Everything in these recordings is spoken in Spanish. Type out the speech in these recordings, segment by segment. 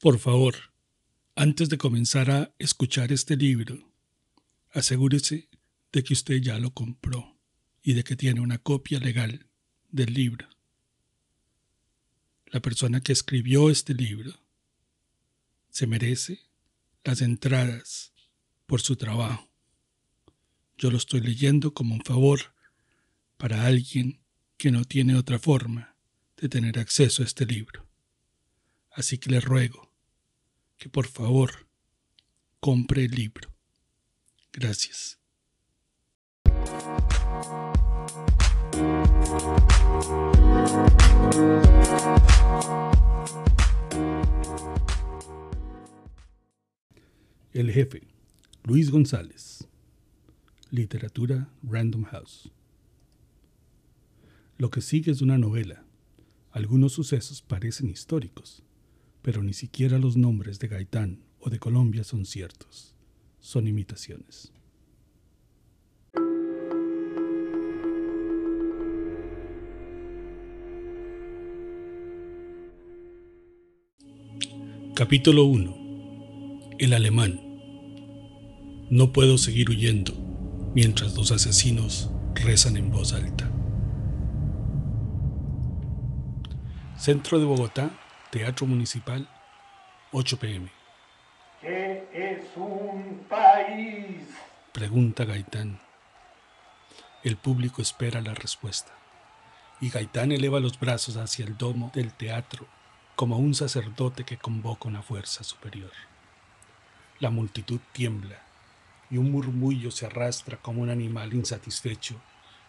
Por favor, antes de comenzar a escuchar este libro, asegúrese de que usted ya lo compró y de que tiene una copia legal del libro. La persona que escribió este libro se merece las entradas por su trabajo. Yo lo estoy leyendo como un favor para alguien que no tiene otra forma de tener acceso a este libro. Así que le ruego que por favor compre el libro. Gracias. El jefe, Luis González. Literatura Random House. Lo que sigue es una novela. Algunos sucesos parecen históricos, pero ni siquiera los nombres de Gaitán o de Colombia son ciertos. Son imitaciones. Capítulo 1. El alemán. No puedo seguir huyendo mientras los asesinos rezan en voz alta. Centro de Bogotá, Teatro Municipal, 8 pm. ¿Qué es un país? Pregunta Gaitán. El público espera la respuesta. Y Gaitán eleva los brazos hacia el domo del teatro como un sacerdote que convoca una fuerza superior. La multitud tiembla y un murmullo se arrastra como un animal insatisfecho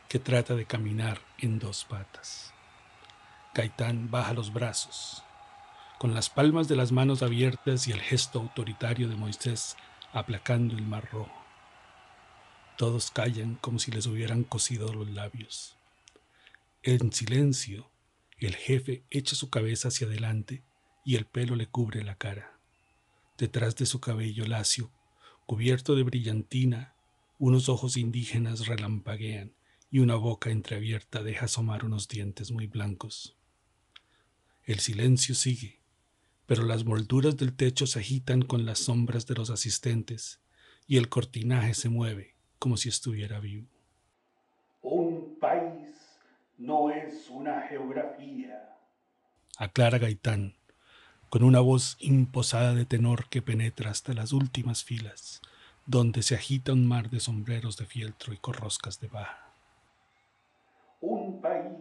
que trata de caminar en dos patas. Gaitán baja los brazos, con las palmas de las manos abiertas y el gesto autoritario de Moisés aplacando el mar rojo. Todos callan como si les hubieran cosido los labios. En silencio, el jefe echa su cabeza hacia adelante y el pelo le cubre la cara. Detrás de su cabello lacio, cubierto de brillantina, unos ojos indígenas relampaguean y una boca entreabierta deja asomar unos dientes muy blancos. El silencio sigue, pero las molduras del techo se agitan con las sombras de los asistentes y el cortinaje se mueve como si estuviera vivo. Un país no es una geografía. Aclara Gaitán, con una voz imposada de tenor que penetra hasta las últimas filas, donde se agita un mar de sombreros de fieltro y corroscas de baja. Un país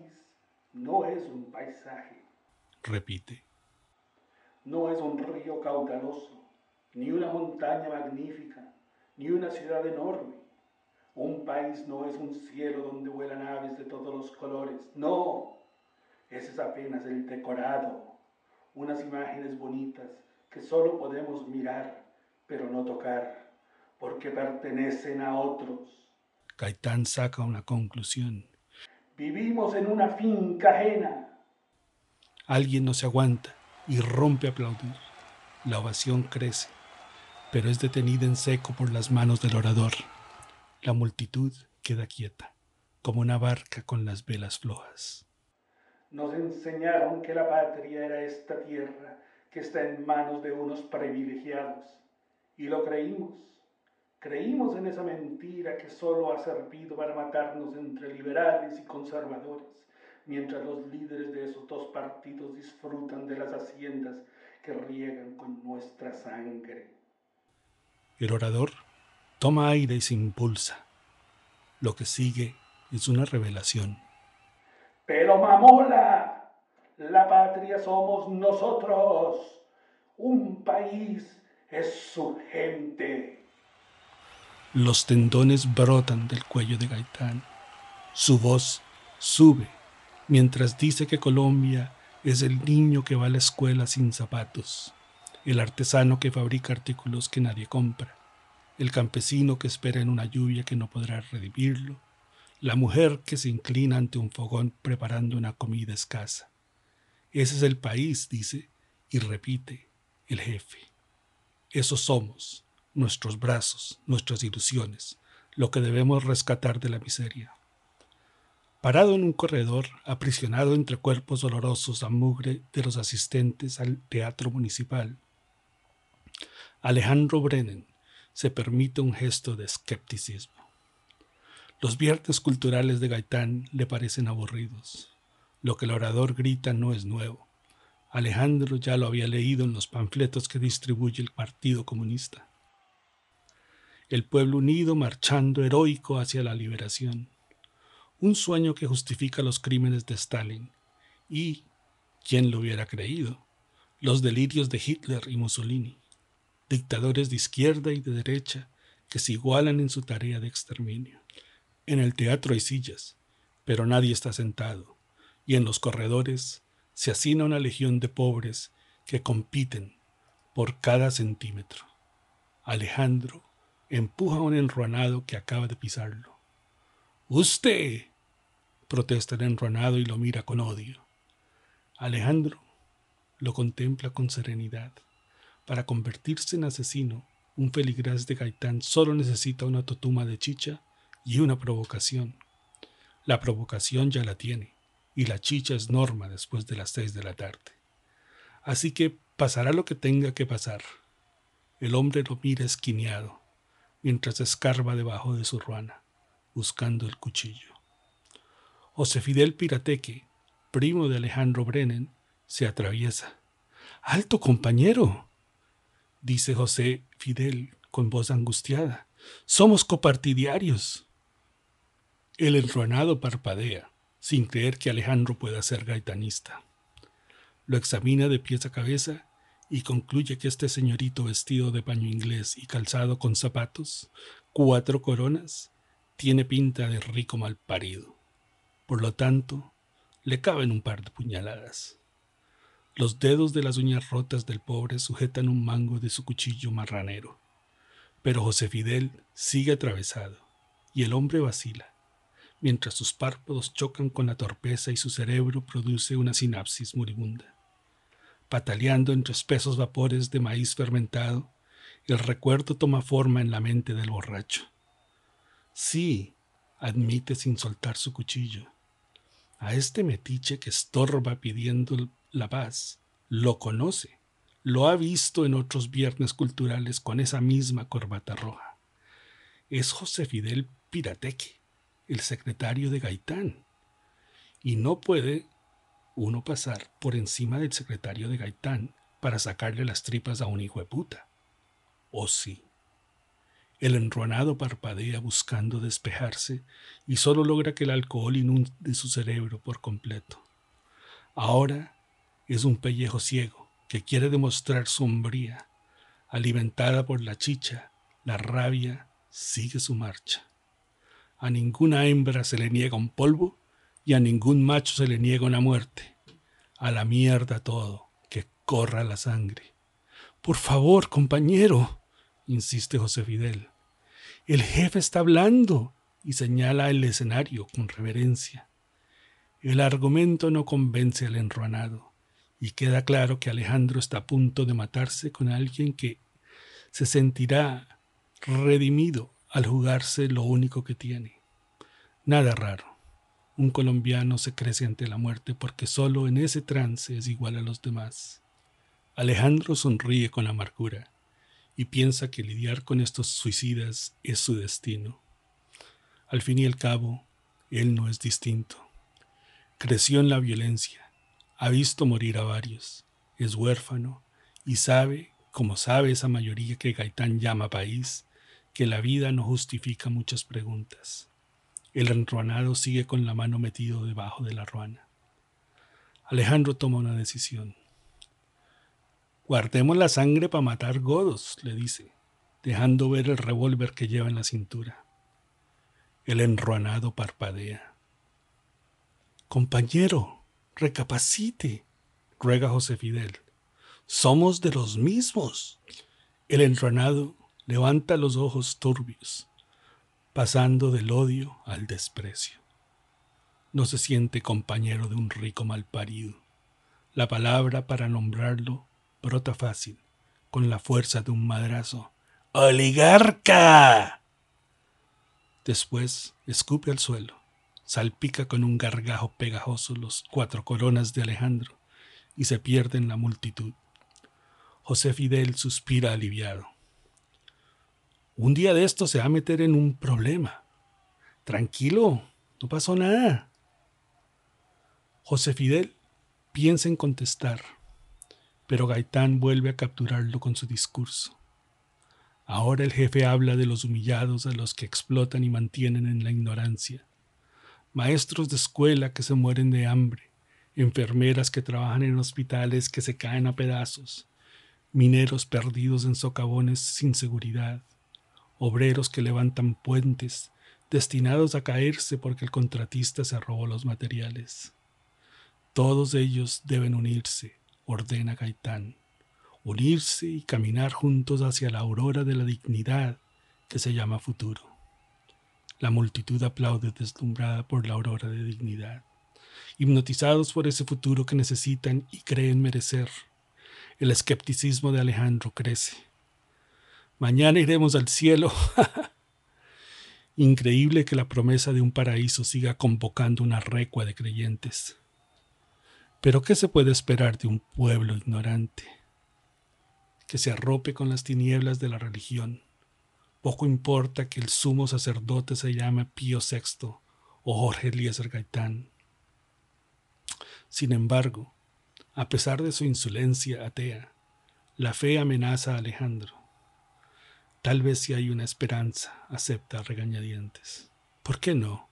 no es un paisaje repite. No es un río caudaloso, ni una montaña magnífica, ni una ciudad enorme. Un país no es un cielo donde vuelan aves de todos los colores. No, ese es apenas el decorado, unas imágenes bonitas que solo podemos mirar, pero no tocar, porque pertenecen a otros. Gaitán saca una conclusión. Vivimos en una finca ajena Alguien no se aguanta y rompe a aplaudir. La ovación crece, pero es detenida en seco por las manos del orador. La multitud queda quieta, como una barca con las velas flojas. Nos enseñaron que la patria era esta tierra que está en manos de unos privilegiados, y lo creímos. Creímos en esa mentira que solo ha servido para matarnos entre liberales y conservadores mientras los líderes de esos dos partidos disfrutan de las haciendas que riegan con nuestra sangre. El orador toma aire y se impulsa. Lo que sigue es una revelación. Pero mamola, la patria somos nosotros. Un país es su gente. Los tendones brotan del cuello de Gaitán. Su voz sube mientras dice que Colombia es el niño que va a la escuela sin zapatos, el artesano que fabrica artículos que nadie compra, el campesino que espera en una lluvia que no podrá redimirlo, la mujer que se inclina ante un fogón preparando una comida escasa. Ese es el país, dice, y repite, el jefe. Esos somos, nuestros brazos, nuestras ilusiones, lo que debemos rescatar de la miseria. Parado en un corredor, aprisionado entre cuerpos dolorosos a mugre de los asistentes al teatro municipal, Alejandro Brennan se permite un gesto de escepticismo. Los viernes culturales de Gaitán le parecen aburridos. Lo que el orador grita no es nuevo. Alejandro ya lo había leído en los panfletos que distribuye el Partido Comunista. El pueblo unido marchando heroico hacia la liberación. Un sueño que justifica los crímenes de Stalin y, ¿quién lo hubiera creído? Los delirios de Hitler y Mussolini, dictadores de izquierda y de derecha que se igualan en su tarea de exterminio. En el teatro hay sillas, pero nadie está sentado, y en los corredores se hacina una legión de pobres que compiten por cada centímetro. Alejandro empuja a un enruanado que acaba de pisarlo. ¡Usted! Protesta el enruanado y lo mira con odio. Alejandro lo contempla con serenidad. Para convertirse en asesino, un feligraz de Gaitán solo necesita una totuma de chicha y una provocación. La provocación ya la tiene y la chicha es norma después de las seis de la tarde. Así que pasará lo que tenga que pasar. El hombre lo mira esquineado, mientras escarba debajo de su ruana, buscando el cuchillo. José Fidel Pirateque, primo de Alejandro Brennan, se atraviesa. ¡Alto, compañero! dice José Fidel con voz angustiada. Somos copartidiarios. El enruanado parpadea sin creer que Alejandro pueda ser gaitanista. Lo examina de pies a cabeza y concluye que este señorito vestido de paño inglés y calzado con zapatos, cuatro coronas, tiene pinta de rico mal parido. Por lo tanto, le caben un par de puñaladas. Los dedos de las uñas rotas del pobre sujetan un mango de su cuchillo marranero. Pero José Fidel sigue atravesado y el hombre vacila mientras sus párpados chocan con la torpeza y su cerebro produce una sinapsis moribunda. Pataleando entre espesos vapores de maíz fermentado, el recuerdo toma forma en la mente del borracho. Sí, admite sin soltar su cuchillo. A este metiche que estorba pidiendo la paz, lo conoce, lo ha visto en otros viernes culturales con esa misma corbata roja. Es José Fidel Pirateque el secretario de Gaitán. Y no puede uno pasar por encima del secretario de Gaitán para sacarle las tripas a un hijo de puta. ¿O sí? El enronado parpadea buscando despejarse y solo logra que el alcohol inunde su cerebro por completo. Ahora es un pellejo ciego que quiere demostrar sombría. Alimentada por la chicha, la rabia sigue su marcha. A ninguna hembra se le niega un polvo y a ningún macho se le niega una muerte. A la mierda todo, que corra la sangre. Por favor, compañero, insiste José Fidel. El jefe está hablando y señala el escenario con reverencia. El argumento no convence al enruanado y queda claro que Alejandro está a punto de matarse con alguien que se sentirá redimido al jugarse lo único que tiene. Nada raro. Un colombiano se crece ante la muerte porque solo en ese trance es igual a los demás. Alejandro sonríe con amargura y piensa que lidiar con estos suicidas es su destino. Al fin y al cabo, él no es distinto. Creció en la violencia, ha visto morir a varios, es huérfano y sabe, como sabe esa mayoría que Gaitán llama país, que la vida no justifica muchas preguntas. El enruanado sigue con la mano metido debajo de la ruana. Alejandro toma una decisión. Guardemos la sangre para matar godos, le dice, dejando ver el revólver que lleva en la cintura. El enruanado parpadea. Compañero, recapacite, ruega José Fidel. Somos de los mismos. El enruanado levanta los ojos turbios, pasando del odio al desprecio. No se siente compañero de un rico malparido. La palabra para nombrarlo brota fácil, con la fuerza de un madrazo. ¡Oligarca! Después escupe al suelo, salpica con un gargajo pegajoso los cuatro coronas de Alejandro y se pierde en la multitud. José Fidel suspira aliviado Un día de esto se va a meter en un problema. Tranquilo, no pasó nada. José Fidel piensa en contestar, pero Gaitán vuelve a capturarlo con su discurso. Ahora el jefe habla de los humillados a los que explotan y mantienen en la ignorancia. Maestros de escuela que se mueren de hambre, enfermeras que trabajan en hospitales que se caen a pedazos, mineros perdidos en socavones sin seguridad, obreros que levantan puentes destinados a caerse porque el contratista se robó los materiales. Todos ellos deben unirse, ordena Gaitán, unirse y caminar juntos hacia la aurora de la dignidad que se llama futuro. La multitud aplaude deslumbrada por la aurora de dignidad, hipnotizados por ese futuro que necesitan y creen merecer. El escepticismo de Alejandro crece. Mañana iremos al cielo. Increíble que la promesa de un paraíso siga convocando una recua de creyentes. Pero ¿qué se puede esperar de un pueblo ignorante? Que se arrope con las tinieblas de la religión. Poco importa que el sumo sacerdote se llame Pío VI o Jorge Eliezer Gaitán. Sin embargo, a pesar de su insolencia atea, la fe amenaza a Alejandro. Tal vez si hay una esperanza, acepta regañadientes. ¿Por qué no?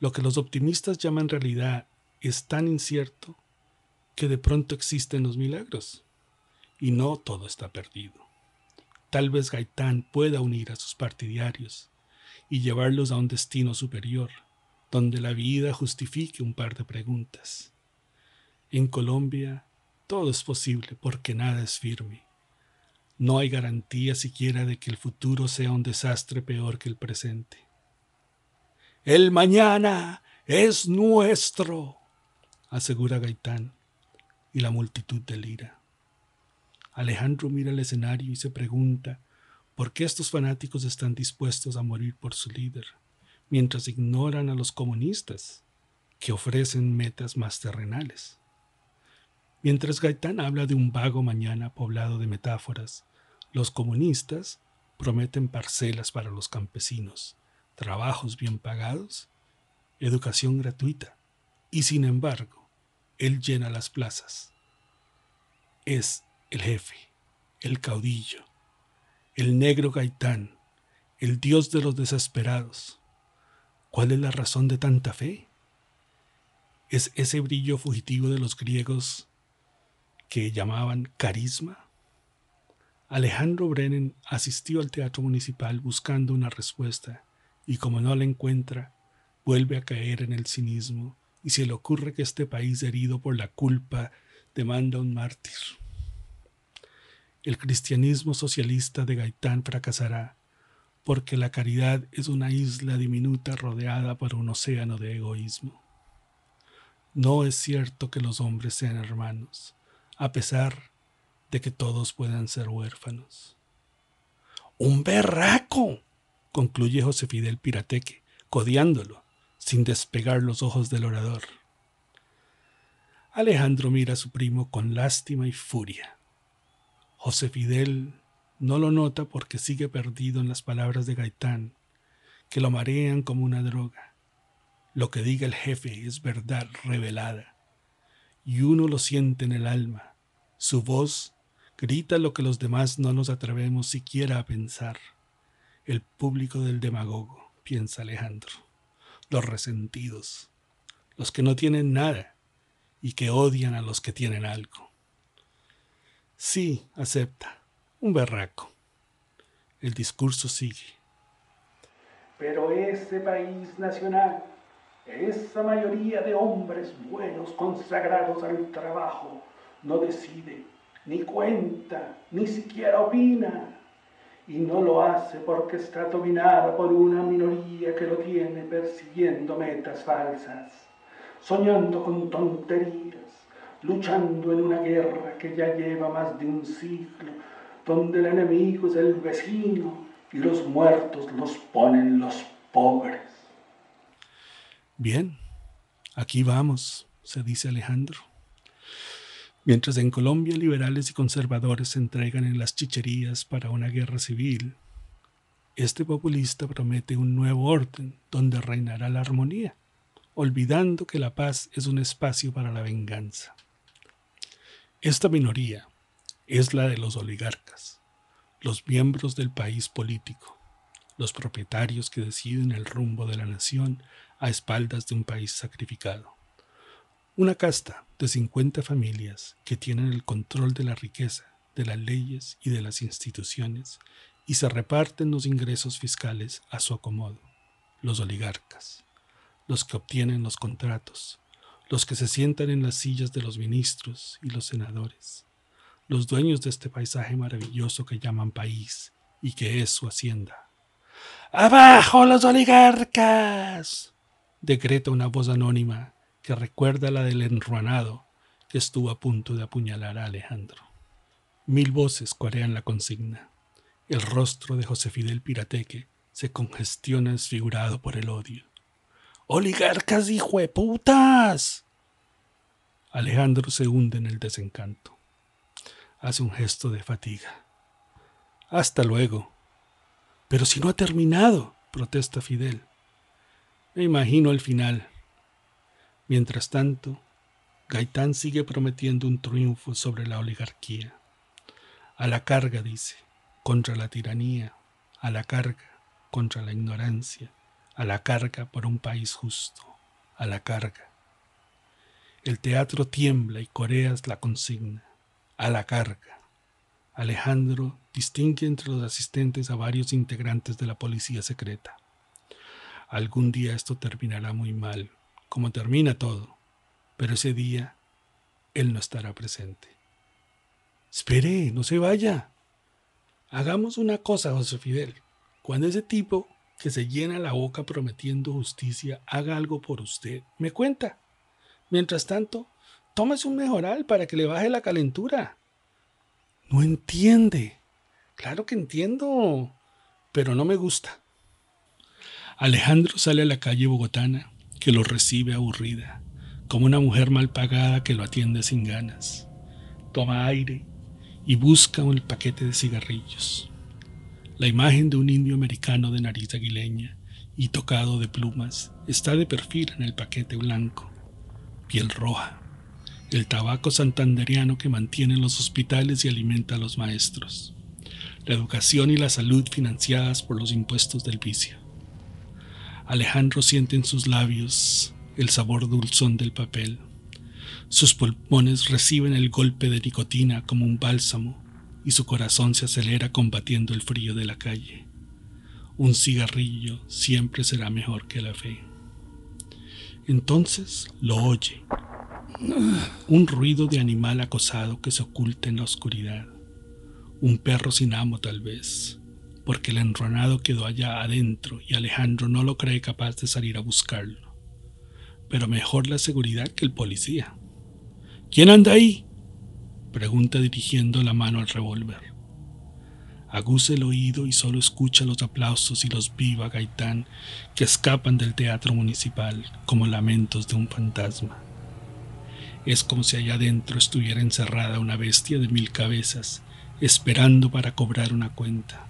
Lo que los optimistas llaman realidad es tan incierto que de pronto existen los milagros y no todo está perdido. Tal vez Gaitán pueda unir a sus partidarios y llevarlos a un destino superior, donde la vida justifique un par de preguntas. En Colombia todo es posible porque nada es firme. No hay garantía siquiera de que el futuro sea un desastre peor que el presente. El mañana es nuestro asegura Gaitán, y la multitud delira. Alejandro mira el escenario y se pregunta por qué estos fanáticos están dispuestos a morir por su líder, mientras ignoran a los comunistas, que ofrecen metas más terrenales. Mientras Gaitán habla de un vago mañana poblado de metáforas, los comunistas prometen parcelas para los campesinos, trabajos bien pagados, educación gratuita, y sin embargo, Él llena las plazas. Es el jefe, el caudillo, el negro gaitán, el dios de los desesperados. ¿Cuál es la razón de tanta fe? ¿Es ese brillo fugitivo de los griegos que llamaban carisma? Alejandro Brennan asistió al teatro municipal buscando una respuesta y como no la encuentra, vuelve a caer en el cinismo y se le ocurre que este país herido por la culpa demanda un mártir. El cristianismo socialista de Gaitán fracasará porque la caridad es una isla diminuta rodeada por un océano de egoísmo. No es cierto que los hombres sean hermanos, a pesar de que todos puedan ser huérfanos. ¡Un berraco! concluye José Fidel Pirateque, codiándolo sin despegar los ojos del orador. Alejandro mira a su primo con lástima y furia. José Fidel no lo nota porque sigue perdido en las palabras de Gaitán, que lo marean como una droga. Lo que diga el jefe es verdad revelada, y uno lo siente en el alma. Su voz grita lo que los demás no nos atrevemos siquiera a pensar. El público del demagogo, piensa Alejandro los resentidos, los que no tienen nada y que odian a los que tienen algo. Sí, acepta, un berraco. El discurso sigue. Pero ese país nacional, esa mayoría de hombres buenos consagrados al trabajo, no decide, ni cuenta, ni siquiera opina y no lo hace porque está dominada por una minoría persiguiendo metas falsas, soñando con tonterías, luchando en una guerra que ya lleva más de un siglo, donde el enemigo es el vecino y los muertos los ponen los pobres. Bien, aquí vamos, se dice Alejandro. Mientras en Colombia liberales y conservadores se entregan en las chicherías para una guerra civil, este populista promete un nuevo orden donde reinará la armonía, olvidando que la paz es un espacio para la venganza. Esta minoría es la de los oligarcas, los miembros del país político, los propietarios que deciden el rumbo de la nación a espaldas de un país sacrificado. Una casta de 50 familias que tienen el control de la riqueza, de las leyes y de las instituciones y se reparten los ingresos fiscales a su acomodo. Los oligarcas, los que obtienen los contratos, los que se sientan en las sillas de los ministros y los senadores, los dueños de este paisaje maravilloso que llaman país y que es su hacienda. ¡Abajo los oligarcas! decreta una voz anónima que recuerda la del enruanado que estuvo a punto de apuñalar a Alejandro. Mil voces corean la consigna. El rostro de José Fidel Pirateque se congestiona desfigurado por el odio. ¡Oligarcas putas! Alejandro se hunde en el desencanto. Hace un gesto de fatiga. Hasta luego. Pero si no ha terminado, protesta Fidel. Me imagino el final. Mientras tanto, Gaitán sigue prometiendo un triunfo sobre la oligarquía. A la carga, dice, contra la tiranía, a la carga contra la ignorancia, a la carga por un país justo, a la carga. El teatro tiembla y coreas la consigna, a la carga. Alejandro distingue entre los asistentes a varios integrantes de la policía secreta. Algún día esto terminará muy mal, como termina todo, pero ese día Él no estará presente. Espere, no se vaya. Hagamos una cosa, José Fidel. Cuando ese tipo que se llena la boca prometiendo justicia haga algo por usted, me cuenta. Mientras tanto, tómese un mejoral para que le baje la calentura. No entiende. Claro que entiendo, pero no me gusta. Alejandro sale a la calle bogotana que lo recibe aburrida, como una mujer mal pagada que lo atiende sin ganas. Toma aire y busca un paquete de cigarrillos. La imagen de un indio americano de nariz aguileña y tocado de plumas está de perfil en el paquete blanco, piel roja, el tabaco santanderiano que mantiene los hospitales y alimenta a los maestros, la educación y la salud financiadas por los impuestos del vicio. Alejandro siente en sus labios el sabor dulzón del papel. Sus pulmones reciben el golpe de nicotina como un bálsamo y su corazón se acelera combatiendo el frío de la calle. Un cigarrillo siempre será mejor que la fe. Entonces lo oye. Un ruido de animal acosado que se oculta en la oscuridad. Un perro sin amo tal vez porque el enronado quedó allá adentro y Alejandro no lo cree capaz de salir a buscarlo. Pero mejor la seguridad que el policía. ¿Quién anda ahí? pregunta dirigiendo la mano al revólver. Aguza el oído y solo escucha los aplausos y los viva Gaitán que escapan del teatro municipal como lamentos de un fantasma. Es como si allá adentro estuviera encerrada una bestia de mil cabezas, esperando para cobrar una cuenta.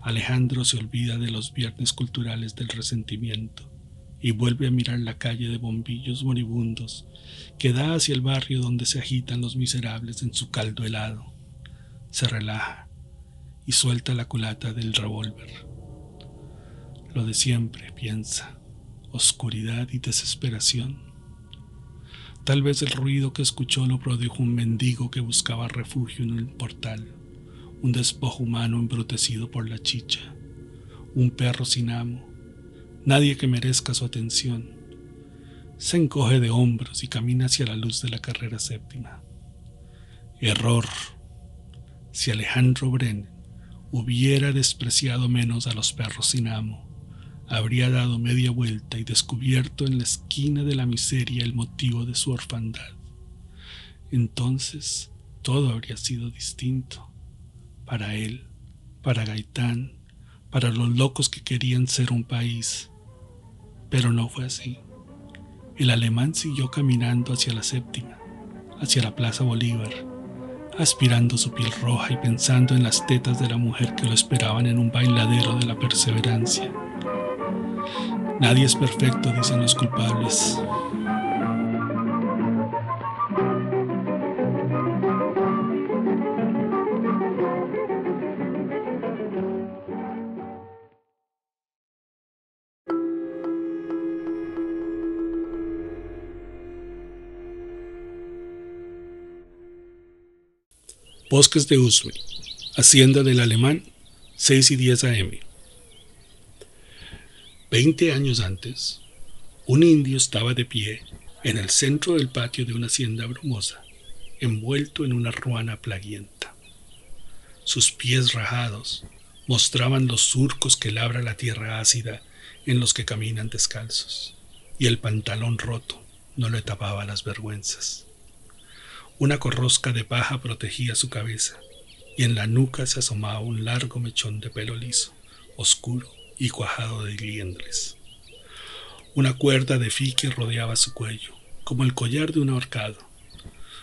Alejandro se olvida de los viernes culturales del resentimiento y vuelve a mirar la calle de bombillos moribundos que da hacia el barrio donde se agitan los miserables en su caldo helado. Se relaja y suelta la culata del revólver. Lo de siempre, piensa, oscuridad y desesperación. Tal vez el ruido que escuchó lo produjo un mendigo que buscaba refugio en el portal un despojo humano embrutecido por la chicha, un perro sin amo, nadie que merezca su atención. Se encoge de hombros y camina hacia la luz de la carrera séptima. Error. Si Alejandro Bren hubiera despreciado menos a los perros sin amo, habría dado media vuelta y descubierto en la esquina de la miseria el motivo de su orfandad. Entonces todo habría sido distinto para él, para Gaitán, para los locos que querían ser un país. Pero no fue así. El alemán siguió caminando hacia la séptima, hacia la Plaza Bolívar, aspirando su piel roja y pensando en las tetas de la mujer que lo esperaban en un bailadero de la perseverancia. Nadie es perfecto, dicen los culpables. Bosques de Usme, Hacienda del Alemán, 6 y 10 AM. Veinte años antes, un indio estaba de pie en el centro del patio de una hacienda brumosa, envuelto en una ruana plaguienta. Sus pies rajados mostraban los surcos que labra la tierra ácida en los que caminan descalzos, y el pantalón roto no le tapaba las vergüenzas. Una corrosca de paja protegía su cabeza, y en la nuca se asomaba un largo mechón de pelo liso, oscuro y cuajado de liendres. Una cuerda de fique rodeaba su cuello, como el collar de un ahorcado.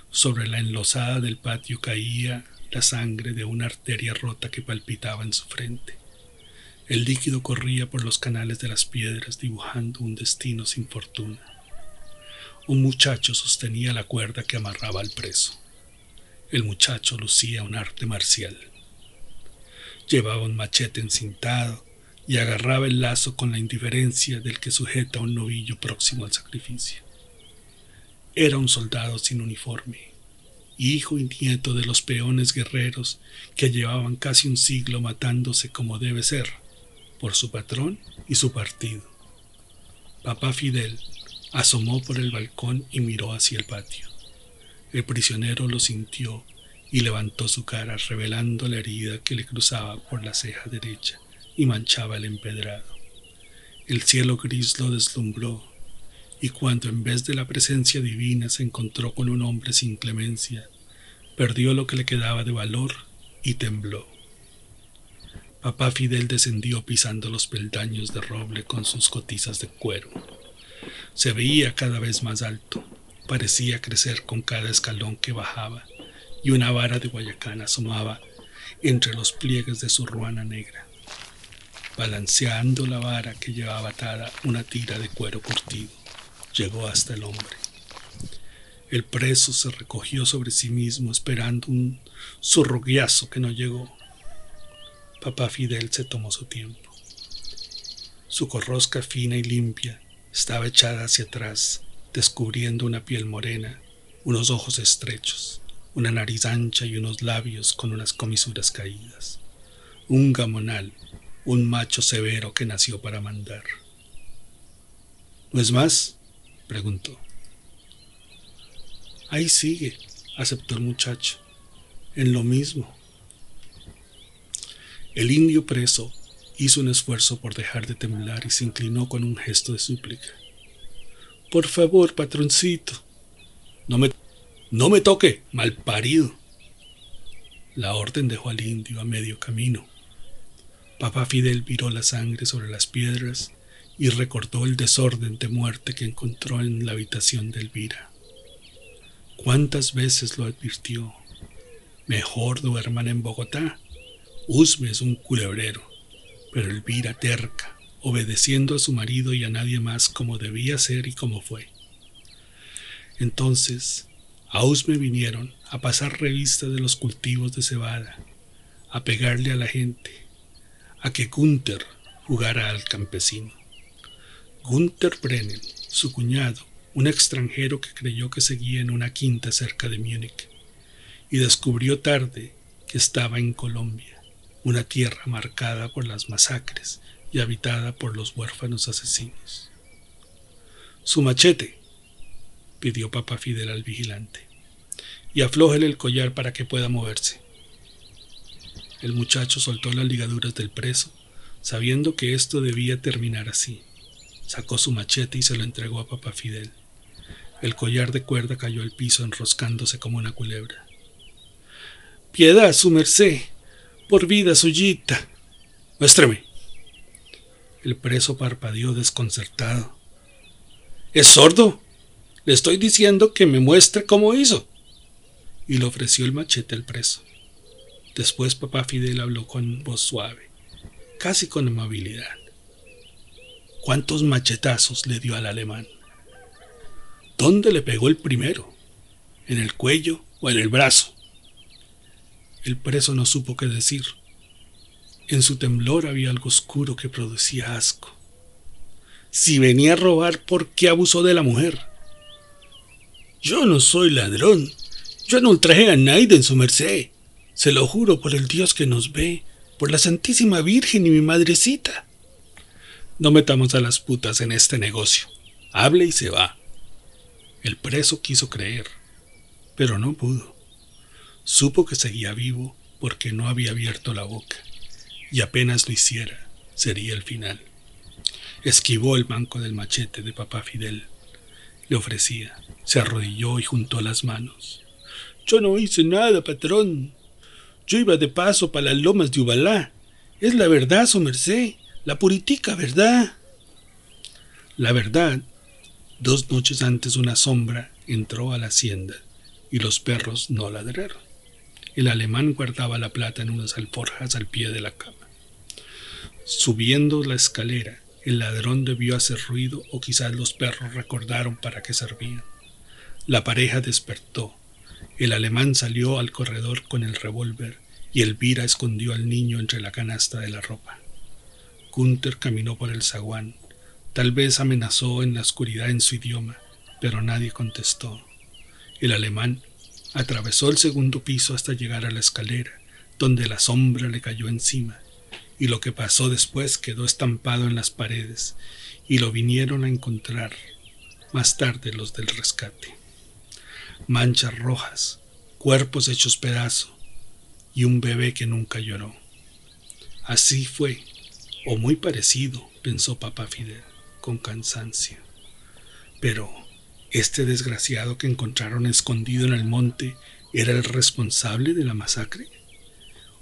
Sobre la enlosada del patio caía la sangre de una arteria rota que palpitaba en su frente. El líquido corría por los canales de las piedras dibujando un destino sin fortuna un muchacho sostenía la cuerda que amarraba al preso. El muchacho lucía un arte marcial. Llevaba un machete encintado y agarraba el lazo con la indiferencia del que sujeta un novillo próximo al sacrificio. Era un soldado sin uniforme, hijo y nieto de los peones guerreros que llevaban casi un siglo matándose como debe ser, por su patrón y su partido. Papá Fidel Asomó por el balcón y miró hacia el patio. El prisionero lo sintió y levantó su cara revelando la herida que le cruzaba por la ceja derecha y manchaba el empedrado. El cielo gris lo deslumbró, y cuando en vez de la presencia divina se encontró con un hombre sin clemencia, perdió lo que le quedaba de valor y tembló. Papá Fidel descendió pisando los peldaños de roble con sus cotizas de cuero. Se veía cada vez más alto, parecía crecer con cada escalón que bajaba, y una vara de Guayacán asomaba entre los pliegues de su ruana negra. Balanceando la vara que llevaba atada una tira de cuero curtido, llegó hasta el hombre. El preso se recogió sobre sí mismo esperando un zurruguiazo que no llegó. Papá Fidel se tomó su tiempo. Su corrosca fina y limpia estaba echada hacia atrás, descubriendo una piel morena, unos ojos estrechos, una nariz ancha y unos labios con unas comisuras caídas. Un gamonal, un macho severo que nació para mandar. ¿No es más? preguntó. Ahí sigue, aceptó el muchacho, en lo mismo. El indio preso Hizo un esfuerzo por dejar de temblar y se inclinó con un gesto de súplica. Por favor, patroncito. No me, no me toque, mal parido. La orden dejó al indio a medio camino. Papá Fidel viró la sangre sobre las piedras y recordó el desorden de muerte que encontró en la habitación de Elvira. ¿Cuántas veces lo advirtió? Mejor duerman en Bogotá. Usme es un culebrero pero Elvira terca, obedeciendo a su marido y a nadie más como debía ser y como fue. Entonces, a Usme vinieron a pasar revista de los cultivos de cebada, a pegarle a la gente, a que Gunther jugara al campesino. Gunther Brennan, su cuñado, un extranjero que creyó que seguía en una quinta cerca de Múnich, y descubrió tarde que estaba en Colombia una tierra marcada por las masacres y habitada por los huérfanos asesinos. Su machete, pidió Papá Fidel al vigilante, y aflójele el collar para que pueda moverse. El muchacho soltó las ligaduras del preso, sabiendo que esto debía terminar así. Sacó su machete y se lo entregó a Papá Fidel. El collar de cuerda cayó al piso enroscándose como una culebra. Piedad, su merced, por vida suyita. Muéstreme. El preso parpadeó desconcertado. ¿Es sordo? Le estoy diciendo que me muestre cómo hizo. y le ofreció el machete al preso. Después papá Fidel habló con voz suave, casi con amabilidad. ¿Cuántos machetazos le dio al alemán? ¿Dónde le pegó el primero? ¿En el cuello o en el brazo? El preso no supo qué decir. En su temblor había algo oscuro que producía asco. Si venía a robar, ¿por qué abusó de la mujer? Yo no soy ladrón. Yo no ultrajé a nadie en su merced. Se lo juro por el Dios que nos ve, por la Santísima Virgen y mi madrecita. No metamos a las putas en este negocio. Hable y se va. El preso quiso creer, pero no pudo. Supo que seguía vivo porque no había abierto la boca y apenas lo hiciera, sería el final. Esquivó el banco del machete de papá Fidel. Le ofrecía, se arrodilló y juntó las manos. Yo no hice nada, patrón. Yo iba de paso para las lomas de Ubalá. Es la verdad, su merced, la puritica verdad. La verdad, dos noches antes una sombra entró a la hacienda y los perros no ladraron. El alemán guardaba la plata en unas alforjas al pie de la cama. Subiendo la escalera, el ladrón debió hacer ruido o quizás los perros recordaron para qué servían. La pareja despertó. El alemán salió al corredor con el revólver y Elvira escondió al niño entre la canasta de la ropa. Gunther caminó por el zaguán. Tal vez amenazó en la oscuridad en su idioma, pero nadie contestó. El alemán Atravesó el segundo piso hasta llegar a la escalera, donde la sombra le cayó encima, y lo que pasó después quedó estampado en las paredes, y lo vinieron a encontrar más tarde los del rescate. Manchas rojas, cuerpos hechos pedazo, y un bebé que nunca lloró. Así fue, o muy parecido, pensó papá Fidel, con cansancio. Pero este desgraciado que encontraron escondido en el monte era el responsable de la masacre?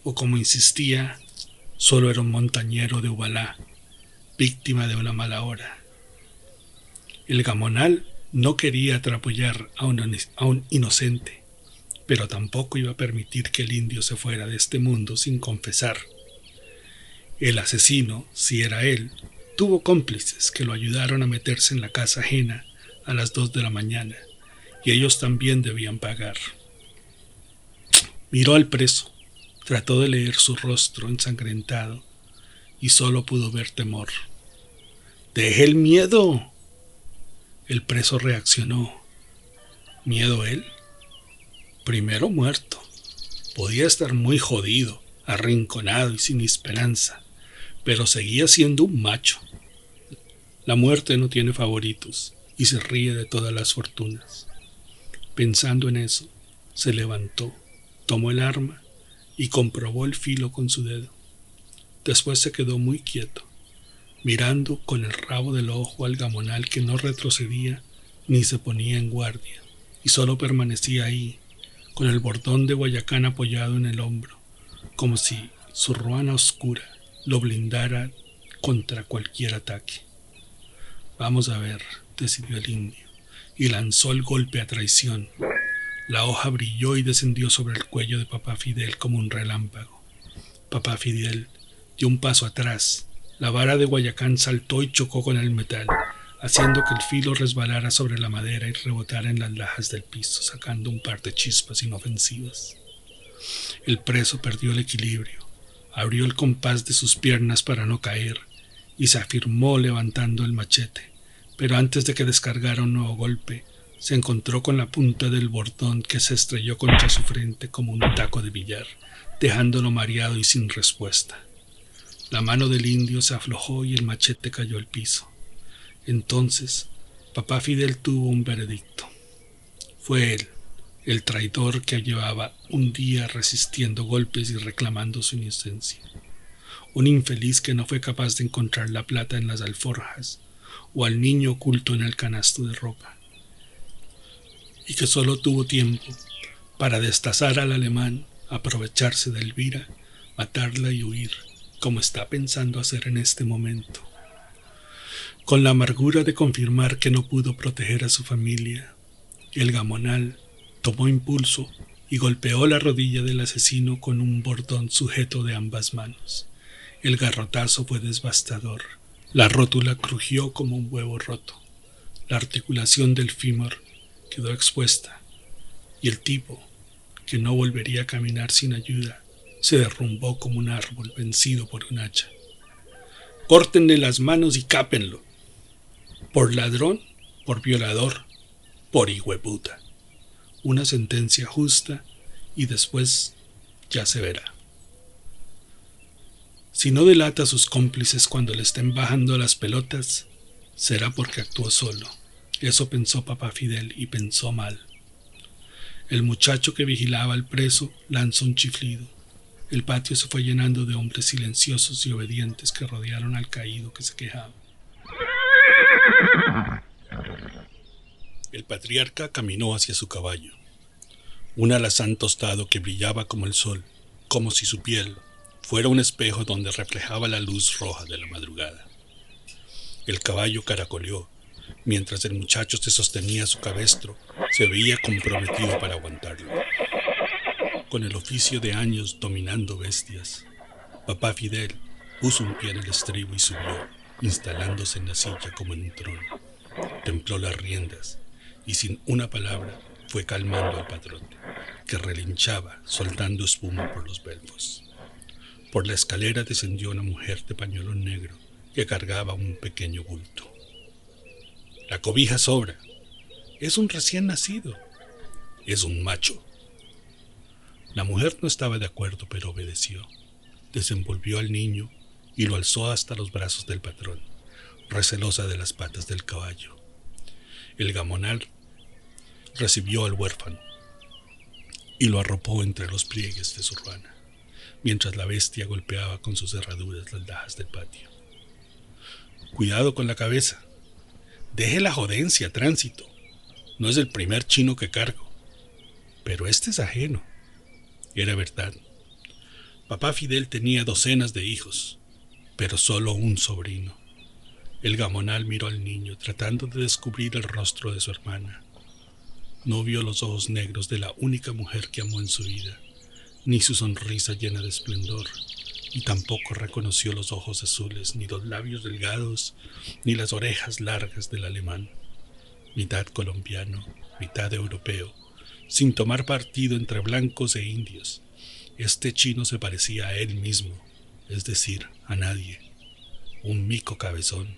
¿O como insistía, solo era un montañero de Ubalá, víctima de una mala hora? El gamonal no quería atrapollar a un, a un inocente, pero tampoco iba a permitir que el indio se fuera de este mundo sin confesar. El asesino, si era él, tuvo cómplices que lo ayudaron a meterse en la casa ajena a las dos de la mañana, y ellos también debían pagar. Miró al preso, trató de leer su rostro ensangrentado, y solo pudo ver temor. Deje el miedo. El preso reaccionó. ¿Miedo él? Primero muerto. Podía estar muy jodido, arrinconado y sin esperanza, pero seguía siendo un macho. La muerte no tiene favoritos y se ríe de todas las fortunas. Pensando en eso, se levantó, tomó el arma y comprobó el filo con su dedo. Después se quedó muy quieto, mirando con el rabo del ojo al gamonal que no retrocedía ni se ponía en guardia, y solo permanecía ahí, con el bordón de Guayacán apoyado en el hombro, como si su ruana oscura lo blindara contra cualquier ataque. Vamos a ver, decidió el indio, y lanzó el golpe a traición. La hoja brilló y descendió sobre el cuello de papá Fidel como un relámpago. Papá Fidel dio un paso atrás. La vara de Guayacán saltó y chocó con el metal, haciendo que el filo resbalara sobre la madera y rebotara en las lajas del piso, sacando un par de chispas inofensivas. El preso perdió el equilibrio, abrió el compás de sus piernas para no caer, y se afirmó levantando el machete pero antes de que descargara un nuevo golpe, se encontró con la punta del bordón que se estrelló contra su frente como un taco de billar, dejándolo mareado y sin respuesta. La mano del indio se aflojó y el machete cayó al piso. Entonces, papá Fidel tuvo un veredicto. Fue él, el traidor que llevaba un día resistiendo golpes y reclamando su inocencia. Un infeliz que no fue capaz de encontrar la plata en las alforjas o al niño oculto en el canasto de ropa, y que solo tuvo tiempo para destazar al alemán, aprovecharse de Elvira, matarla y huir, como está pensando hacer en este momento. Con la amargura de confirmar que no pudo proteger a su familia, el gamonal tomó impulso y golpeó la rodilla del asesino con un bordón sujeto de ambas manos. El garrotazo fue devastador. La rótula crujió como un huevo roto. La articulación del fémur quedó expuesta y el tipo, que no volvería a caminar sin ayuda, se derrumbó como un árbol vencido por un hacha. Córtenle las manos y cápenlo. Por ladrón, por violador, por hijueputa. Una sentencia justa y después ya se verá. Si no delata a sus cómplices cuando le estén bajando las pelotas, será porque actuó solo. Eso pensó papá Fidel y pensó mal. El muchacho que vigilaba al preso lanzó un chiflido. El patio se fue llenando de hombres silenciosos y obedientes que rodearon al caído que se quejaba. El patriarca caminó hacia su caballo, un alazán tostado que brillaba como el sol, como si su piel fuera un espejo donde reflejaba la luz roja de la madrugada. El caballo caracoleó, mientras el muchacho se sostenía su cabestro, se veía comprometido para aguantarlo. Con el oficio de años dominando bestias, papá Fidel puso un pie en el estribo y subió, instalándose en la silla como en un trono. Templó las riendas y sin una palabra fue calmando al patrón, que relinchaba soltando espuma por los belfos. Por la escalera descendió una mujer de pañuelo negro que cargaba un pequeño bulto. La cobija sobra. Es un recién nacido. Es un macho. La mujer no estaba de acuerdo, pero obedeció. Desenvolvió al niño y lo alzó hasta los brazos del patrón, recelosa de las patas del caballo. El gamonal recibió al huérfano y lo arropó entre los pliegues de su ruana mientras la bestia golpeaba con sus herraduras las lajas del patio. Cuidado con la cabeza. Deje la jodencia, tránsito. No es el primer chino que cargo. Pero este es ajeno. Era verdad. Papá Fidel tenía docenas de hijos, pero solo un sobrino. El gamonal miró al niño tratando de descubrir el rostro de su hermana. No vio los ojos negros de la única mujer que amó en su vida ni su sonrisa llena de esplendor, y tampoco reconoció los ojos azules, ni los labios delgados, ni las orejas largas del alemán, mitad colombiano, mitad europeo, sin tomar partido entre blancos e indios. Este chino se parecía a él mismo, es decir, a nadie, un mico cabezón.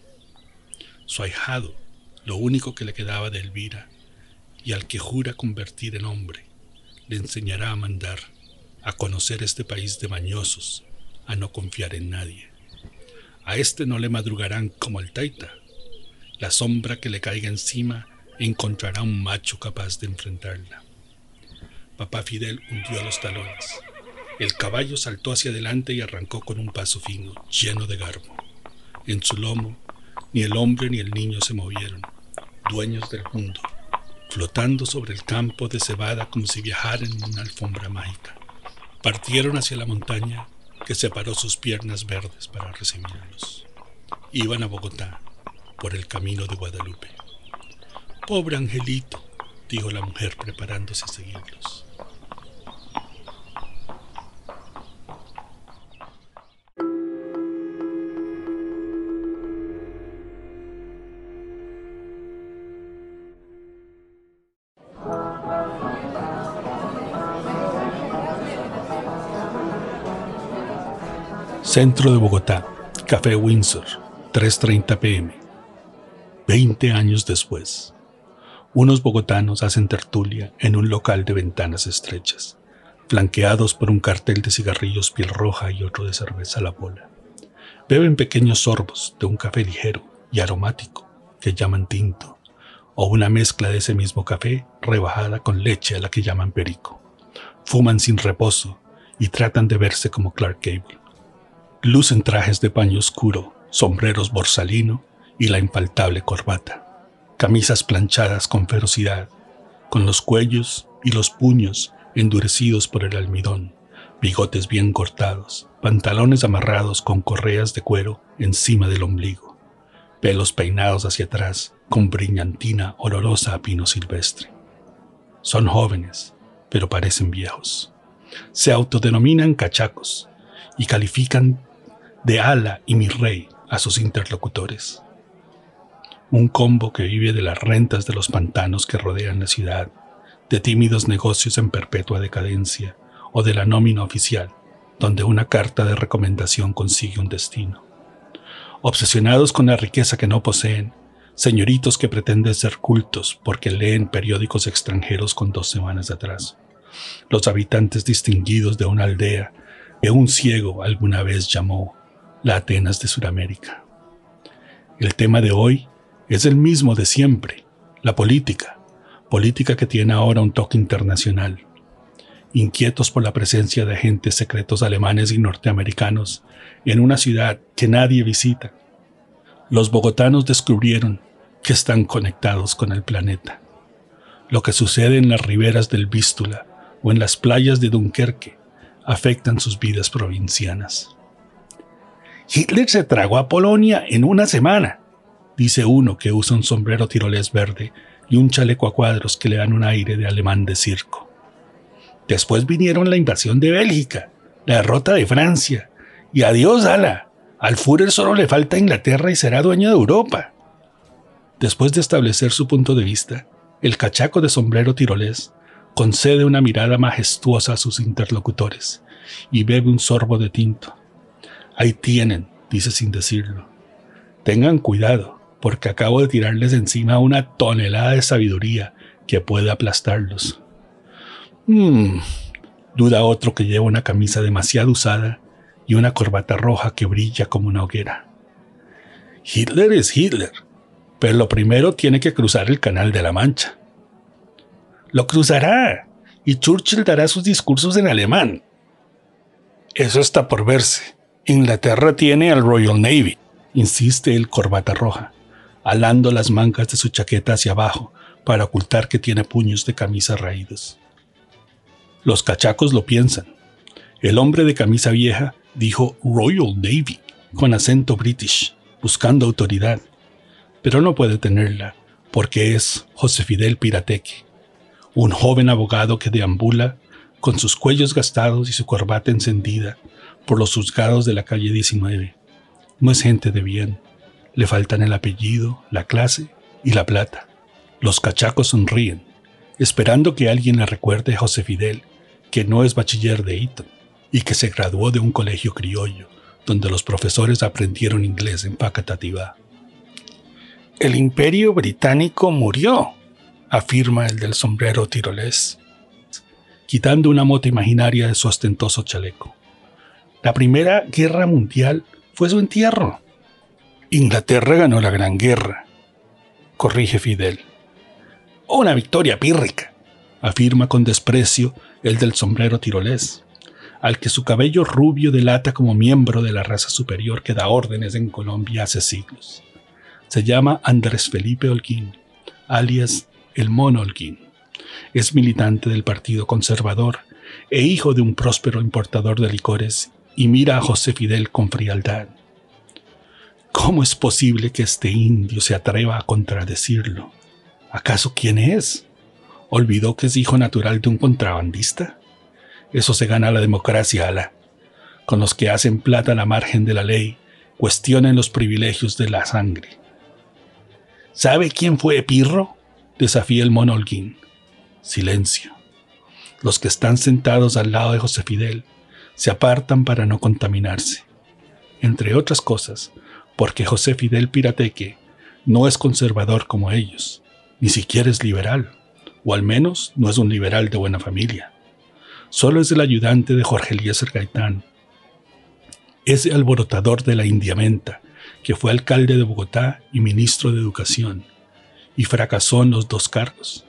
Su ahijado, lo único que le quedaba de Elvira, y al que jura convertir en hombre, le enseñará a mandar a conocer este país de mañosos, a no confiar en nadie. A este no le madrugarán como al taita. La sombra que le caiga encima encontrará un macho capaz de enfrentarla. Papá Fidel hundió los talones. El caballo saltó hacia adelante y arrancó con un paso fino, lleno de garbo. En su lomo, ni el hombre ni el niño se movieron, dueños del mundo, flotando sobre el campo de cebada como si viajaran en una alfombra mágica. Partieron hacia la montaña que separó sus piernas verdes para recibirlos. Iban a Bogotá por el camino de Guadalupe. Pobre angelito, dijo la mujer preparándose a seguirlos. Centro de Bogotá, Café Windsor, 3.30 pm. Veinte años después, unos bogotanos hacen tertulia en un local de ventanas estrechas, flanqueados por un cartel de cigarrillos piel roja y otro de cerveza a la bola. Beben pequeños sorbos de un café ligero y aromático que llaman tinto, o una mezcla de ese mismo café rebajada con leche a la que llaman perico. Fuman sin reposo y tratan de verse como Clark Gable lucen trajes de paño oscuro, sombreros borsalino y la infaltable corbata, camisas planchadas con ferocidad, con los cuellos y los puños endurecidos por el almidón, bigotes bien cortados, pantalones amarrados con correas de cuero encima del ombligo, pelos peinados hacia atrás con brillantina olorosa a pino silvestre. Son jóvenes, pero parecen viejos. Se autodenominan cachacos y califican de ala y mi rey a sus interlocutores. Un combo que vive de las rentas de los pantanos que rodean la ciudad, de tímidos negocios en perpetua decadencia o de la nómina oficial, donde una carta de recomendación consigue un destino. Obsesionados con la riqueza que no poseen, señoritos que pretenden ser cultos porque leen periódicos extranjeros con dos semanas de atraso. Los habitantes distinguidos de una aldea que un ciego alguna vez llamó la Atenas de Sudamérica. El tema de hoy es el mismo de siempre, la política, política que tiene ahora un toque internacional. Inquietos por la presencia de agentes secretos alemanes y norteamericanos en una ciudad que nadie visita, los bogotanos descubrieron que están conectados con el planeta. Lo que sucede en las riberas del Vístula o en las playas de Dunkerque afectan sus vidas provincianas. Hitler se tragó a Polonia en una semana, dice uno que usa un sombrero tirolés verde y un chaleco a cuadros que le dan un aire de alemán de circo. Después vinieron la invasión de Bélgica, la derrota de Francia, y adiós, ala. Al Führer solo le falta Inglaterra y será dueño de Europa. Después de establecer su punto de vista, el cachaco de sombrero tirolés concede una mirada majestuosa a sus interlocutores y bebe un sorbo de tinto. Ahí tienen, dice sin decirlo. Tengan cuidado, porque acabo de tirarles encima una tonelada de sabiduría que puede aplastarlos. Mmm, duda otro que lleva una camisa demasiado usada y una corbata roja que brilla como una hoguera. Hitler es Hitler, pero lo primero tiene que cruzar el Canal de la Mancha. Lo cruzará, y Churchill dará sus discursos en alemán. Eso está por verse. Inglaterra tiene al Royal Navy, insiste el corbata roja, alando las mangas de su chaqueta hacia abajo para ocultar que tiene puños de camisa raídos. Los cachacos lo piensan. El hombre de camisa vieja dijo Royal Navy con acento british, buscando autoridad, pero no puede tenerla porque es José Fidel Pirateque, un joven abogado que deambula con sus cuellos gastados y su corbata encendida por los juzgados de la calle 19. No es gente de bien. Le faltan el apellido, la clase y la plata. Los cachacos sonríen, esperando que alguien le recuerde a José Fidel que no es bachiller de Eton y que se graduó de un colegio criollo, donde los profesores aprendieron inglés en Pacatativá. El imperio británico murió, afirma el del sombrero tirolés, quitando una mota imaginaria de su ostentoso chaleco. La Primera Guerra Mundial fue su entierro. Inglaterra ganó la Gran Guerra, corrige Fidel. Una victoria pírrica, afirma con desprecio el del sombrero tirolés, al que su cabello rubio delata como miembro de la raza superior que da órdenes en Colombia hace siglos. Se llama Andrés Felipe Holguín, alias el Mono Holguín. Es militante del Partido Conservador e hijo de un próspero importador de licores y mira a José Fidel con frialdad. ¿Cómo es posible que este indio se atreva a contradecirlo? ¿Acaso quién es? ¿Olvidó que es hijo natural de un contrabandista? Eso se gana la democracia, Ala. Con los que hacen plata a la margen de la ley, cuestionen los privilegios de la sangre. ¿Sabe quién fue Pirro? Desafía el mono Silencio. Los que están sentados al lado de José Fidel se apartan para no contaminarse. Entre otras cosas, porque José Fidel Pirateque no es conservador como ellos, ni siquiera es liberal, o al menos no es un liberal de buena familia. Solo es el ayudante de Jorge Eliezer Gaitán, ese alborotador de la indiamenta, que fue alcalde de Bogotá y ministro de Educación, y fracasó en los dos cargos.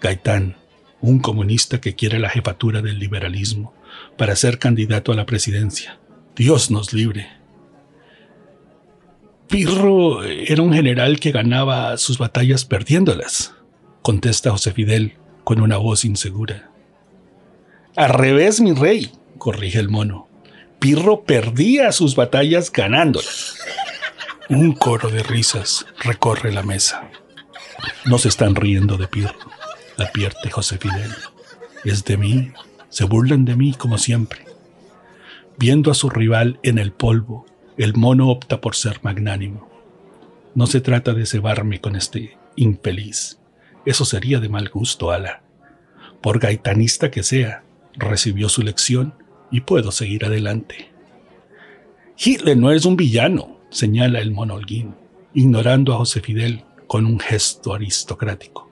Gaitán, un comunista que quiere la jefatura del liberalismo, para ser candidato a la presidencia. Dios nos libre. Pirro era un general que ganaba sus batallas perdiéndolas, contesta José Fidel con una voz insegura. Al revés, mi rey, corrige el mono. Pirro perdía sus batallas ganándolas. Un coro de risas recorre la mesa. No se están riendo de Pirro, advierte José Fidel. Es de mí, se burlan de mí como siempre. Viendo a su rival en el polvo, el mono opta por ser magnánimo. No se trata de cebarme con este infeliz. Eso sería de mal gusto, Ala. Por gaitanista que sea, recibió su lección y puedo seguir adelante. Hitler no es un villano, señala el mono Holguín, ignorando a José Fidel con un gesto aristocrático.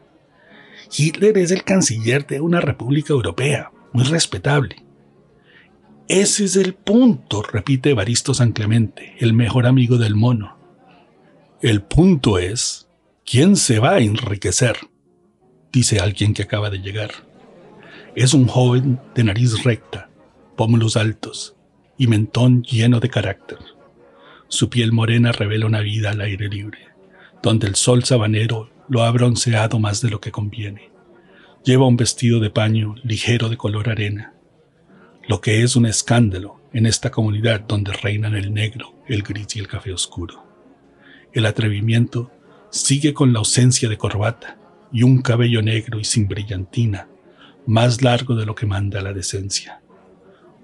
Hitler es el canciller de una república europea, muy respetable. Ese es el punto, repite Evaristo San Clemente, el mejor amigo del mono. El punto es, ¿quién se va a enriquecer? dice alguien que acaba de llegar. Es un joven de nariz recta, pómulos altos y mentón lleno de carácter. Su piel morena revela una vida al aire libre, donde el sol sabanero lo ha bronceado más de lo que conviene. Lleva un vestido de paño ligero de color arena, lo que es un escándalo en esta comunidad donde reinan el negro, el gris y el café oscuro. El atrevimiento sigue con la ausencia de corbata y un cabello negro y sin brillantina, más largo de lo que manda la decencia.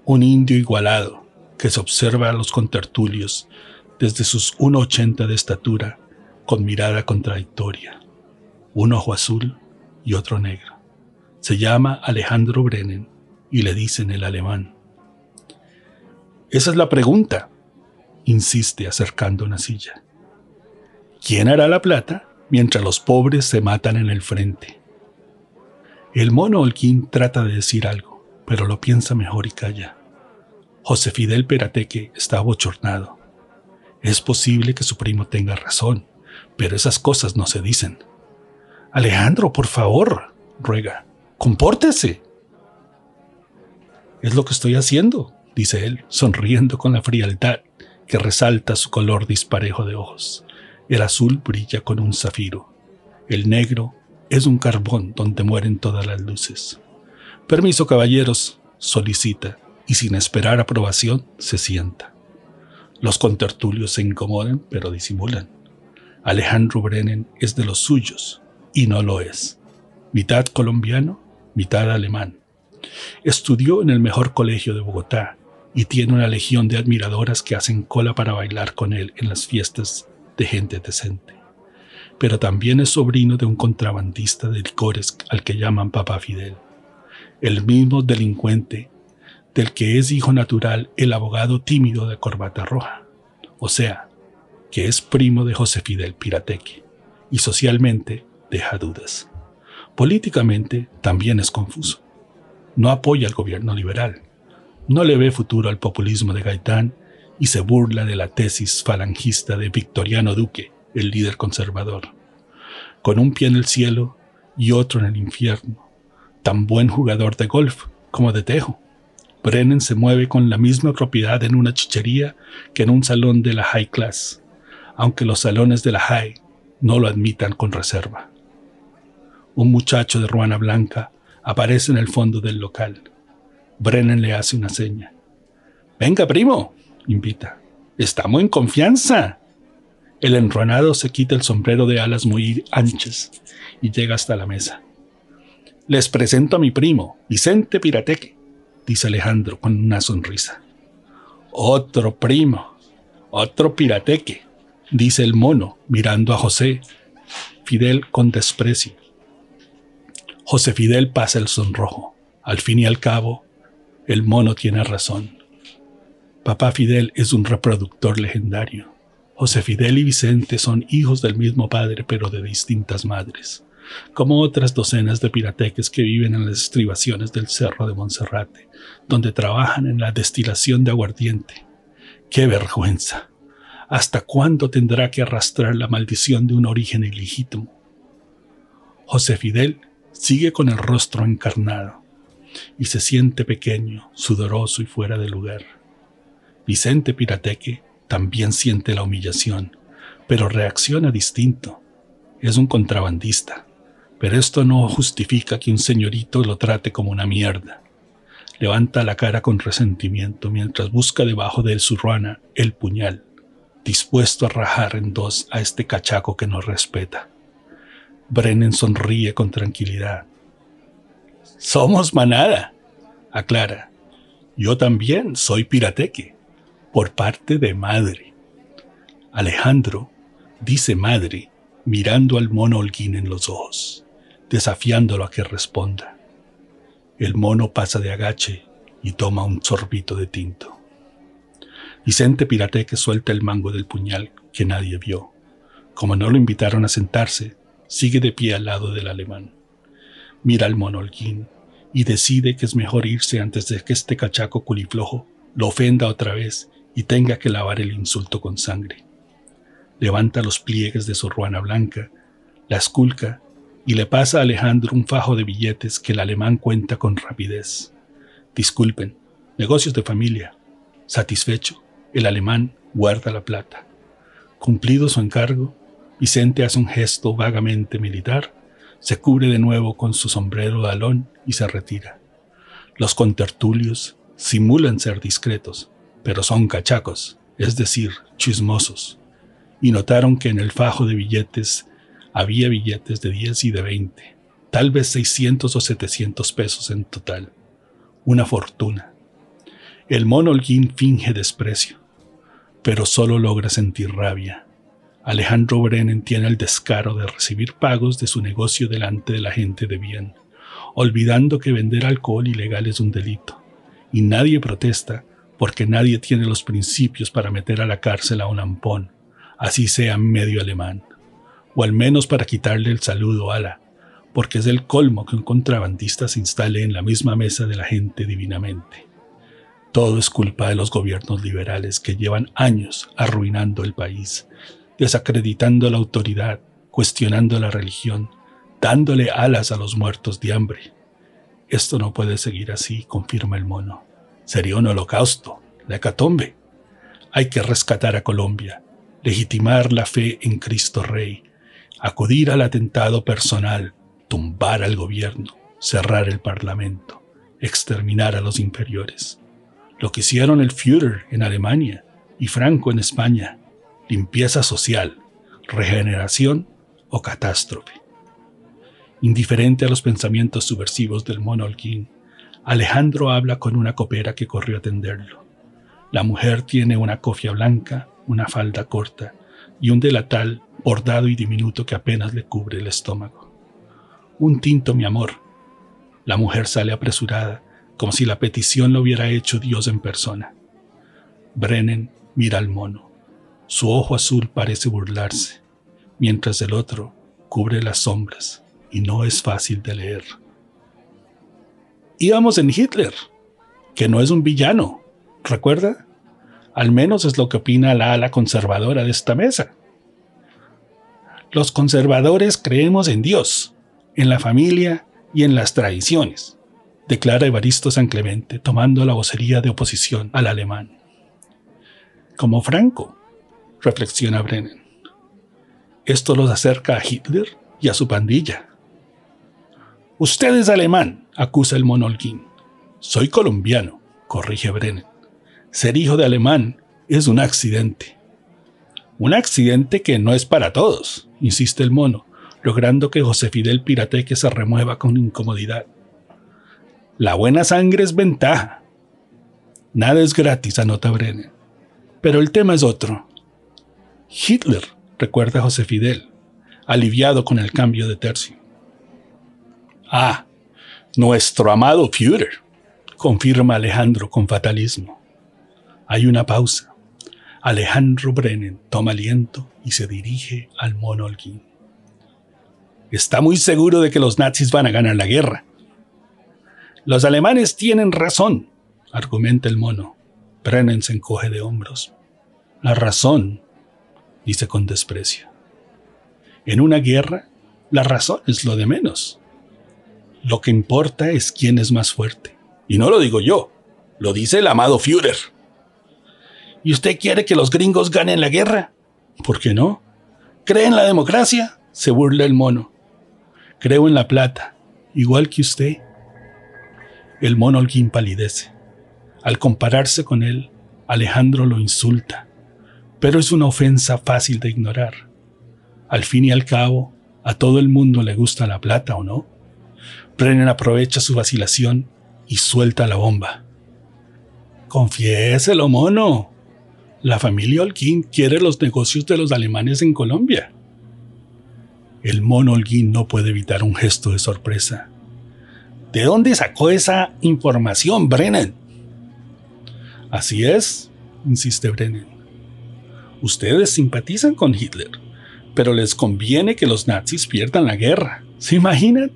Un indio igualado que se observa a los contertulios desde sus 1,80 de estatura con mirada contradictoria, un ojo azul y otro negro. Se llama Alejandro Brennan y le dicen el alemán. Esa es la pregunta, insiste acercando una silla. ¿Quién hará la plata mientras los pobres se matan en el frente? El mono Holguín trata de decir algo, pero lo piensa mejor y calla. José Fidel Perateque está abochornado. Es posible que su primo tenga razón, pero esas cosas no se dicen. Alejandro, por favor, ruega, compórtese. Es lo que estoy haciendo, dice él, sonriendo con la frialdad que resalta su color disparejo de ojos. El azul brilla con un zafiro. El negro es un carbón donde mueren todas las luces. Permiso, caballeros, solicita, y sin esperar aprobación se sienta. Los contertulios se incomodan, pero disimulan. Alejandro Brennan es de los suyos, y no lo es. Mitad colombiano, mitad alemán. Estudió en el mejor colegio de Bogotá y tiene una legión de admiradoras que hacen cola para bailar con él en las fiestas de gente decente. Pero también es sobrino de un contrabandista de licores al que llaman Papá Fidel, el mismo delincuente del que es hijo natural el abogado tímido de corbata roja, o sea, que es primo de José Fidel Pirateque, y socialmente deja dudas. Políticamente también es confuso. No apoya al gobierno liberal, no le ve futuro al populismo de Gaitán y se burla de la tesis falangista de Victoriano Duque, el líder conservador. Con un pie en el cielo y otro en el infierno, tan buen jugador de golf como de tejo. Brennan se mueve con la misma propiedad en una chichería que en un salón de la high class, aunque los salones de la high no lo admitan con reserva. Un muchacho de ruana blanca aparece en el fondo del local. Brennan le hace una seña. Venga, primo, invita. Estamos en confianza. El enronado se quita el sombrero de alas muy anchas y llega hasta la mesa. Les presento a mi primo, Vicente Pirateque, dice Alejandro con una sonrisa. Otro primo, otro pirateque, dice el mono, mirando a José Fidel con desprecio. José Fidel pasa el sonrojo. Al fin y al cabo, el mono tiene razón. Papá Fidel es un reproductor legendario. José Fidel y Vicente son hijos del mismo padre pero de distintas madres, como otras docenas de pirateques que viven en las estribaciones del Cerro de Monserrate, donde trabajan en la destilación de aguardiente. ¡Qué vergüenza! ¿Hasta cuándo tendrá que arrastrar la maldición de un origen ilegítimo? José Fidel sigue con el rostro encarnado y se siente pequeño, sudoroso y fuera de lugar. Vicente Pirateque también siente la humillación, pero reacciona distinto. Es un contrabandista, pero esto no justifica que un señorito lo trate como una mierda. Levanta la cara con resentimiento mientras busca debajo de su ruana el puñal, dispuesto a rajar en dos a este cachaco que no respeta. Brennan sonríe con tranquilidad. Somos manada, aclara. Yo también soy pirateque, por parte de madre. Alejandro dice madre mirando al mono holguín en los ojos, desafiándolo a que responda. El mono pasa de agache y toma un sorbito de tinto. Vicente Pirateque suelta el mango del puñal que nadie vio. Como no lo invitaron a sentarse, sigue de pie al lado del alemán. Mira al mono holguín y decide que es mejor irse antes de que este cachaco culiflojo lo ofenda otra vez y tenga que lavar el insulto con sangre. Levanta los pliegues de su ruana blanca, la esculca y le pasa a Alejandro un fajo de billetes que el alemán cuenta con rapidez. Disculpen, negocios de familia. Satisfecho, el alemán guarda la plata. Cumplido su encargo, Vicente hace un gesto vagamente militar, se cubre de nuevo con su sombrero de alón y se retira. Los contertulios simulan ser discretos, pero son cachacos, es decir, chismosos, y notaron que en el fajo de billetes había billetes de 10 y de 20, tal vez 600 o 700 pesos en total. Una fortuna. El mono Holguín finge desprecio, pero solo logra sentir rabia. Alejandro Brennan tiene el descaro de recibir pagos de su negocio delante de la gente de bien, olvidando que vender alcohol ilegal es un delito. Y nadie protesta porque nadie tiene los principios para meter a la cárcel a un ampón, así sea medio alemán, o al menos para quitarle el saludo a la, porque es el colmo que un contrabandista se instale en la misma mesa de la gente divinamente. Todo es culpa de los gobiernos liberales que llevan años arruinando el país, desacreditando la autoridad, cuestionando la religión, dándole alas a los muertos de hambre. Esto no puede seguir así, confirma el mono. Sería un holocausto, la hecatombe. Hay que rescatar a Colombia, legitimar la fe en Cristo Rey, acudir al atentado personal, tumbar al gobierno, cerrar el parlamento, exterminar a los inferiores lo que hicieron el Führer en Alemania y Franco en España, limpieza social, regeneración o catástrofe. Indiferente a los pensamientos subversivos del mono Alejandro habla con una copera que corrió a atenderlo. La mujer tiene una cofia blanca, una falda corta y un delatal bordado y diminuto que apenas le cubre el estómago. Un tinto, mi amor. La mujer sale apresurada como si la petición lo hubiera hecho Dios en persona. Brennan mira al mono. Su ojo azul parece burlarse, mientras el otro cubre las sombras y no es fácil de leer. Íbamos en Hitler, que no es un villano, ¿recuerda? Al menos es lo que opina la ala conservadora de esta mesa. Los conservadores creemos en Dios, en la familia y en las tradiciones declara Evaristo San Clemente, tomando la vocería de oposición al alemán. Como Franco, reflexiona Brennan. Esto los acerca a Hitler y a su pandilla. Usted es alemán, acusa el monolguín. Soy colombiano, corrige Brennan. Ser hijo de alemán es un accidente. Un accidente que no es para todos, insiste el mono, logrando que José Fidel Pirateque se remueva con incomodidad. La buena sangre es ventaja. Nada es gratis, anota Brennan. Pero el tema es otro. Hitler, recuerda José Fidel, aliviado con el cambio de tercio. Ah, nuestro amado Führer, confirma Alejandro con fatalismo. Hay una pausa. Alejandro Brennan toma aliento y se dirige al mono Está muy seguro de que los nazis van a ganar la guerra, los alemanes tienen razón, argumenta el mono. Brennan se encoge de hombros. La razón, dice con desprecio. En una guerra, la razón es lo de menos. Lo que importa es quién es más fuerte. Y no lo digo yo, lo dice el amado Führer. ¿Y usted quiere que los gringos ganen la guerra? ¿Por qué no? ¿Cree en la democracia? Se burla el mono. Creo en la plata, igual que usted. El mono Holguín palidece. Al compararse con él, Alejandro lo insulta, pero es una ofensa fácil de ignorar. Al fin y al cabo, a todo el mundo le gusta la plata, ¿o no? Brennan aprovecha su vacilación y suelta la bomba. Confiéselo, mono. La familia Holguín quiere los negocios de los alemanes en Colombia. El mono Holguín no puede evitar un gesto de sorpresa. ¿De dónde sacó esa información, Brennan? Así es, insiste Brennan. Ustedes simpatizan con Hitler, pero les conviene que los nazis pierdan la guerra. ¿Se imaginan?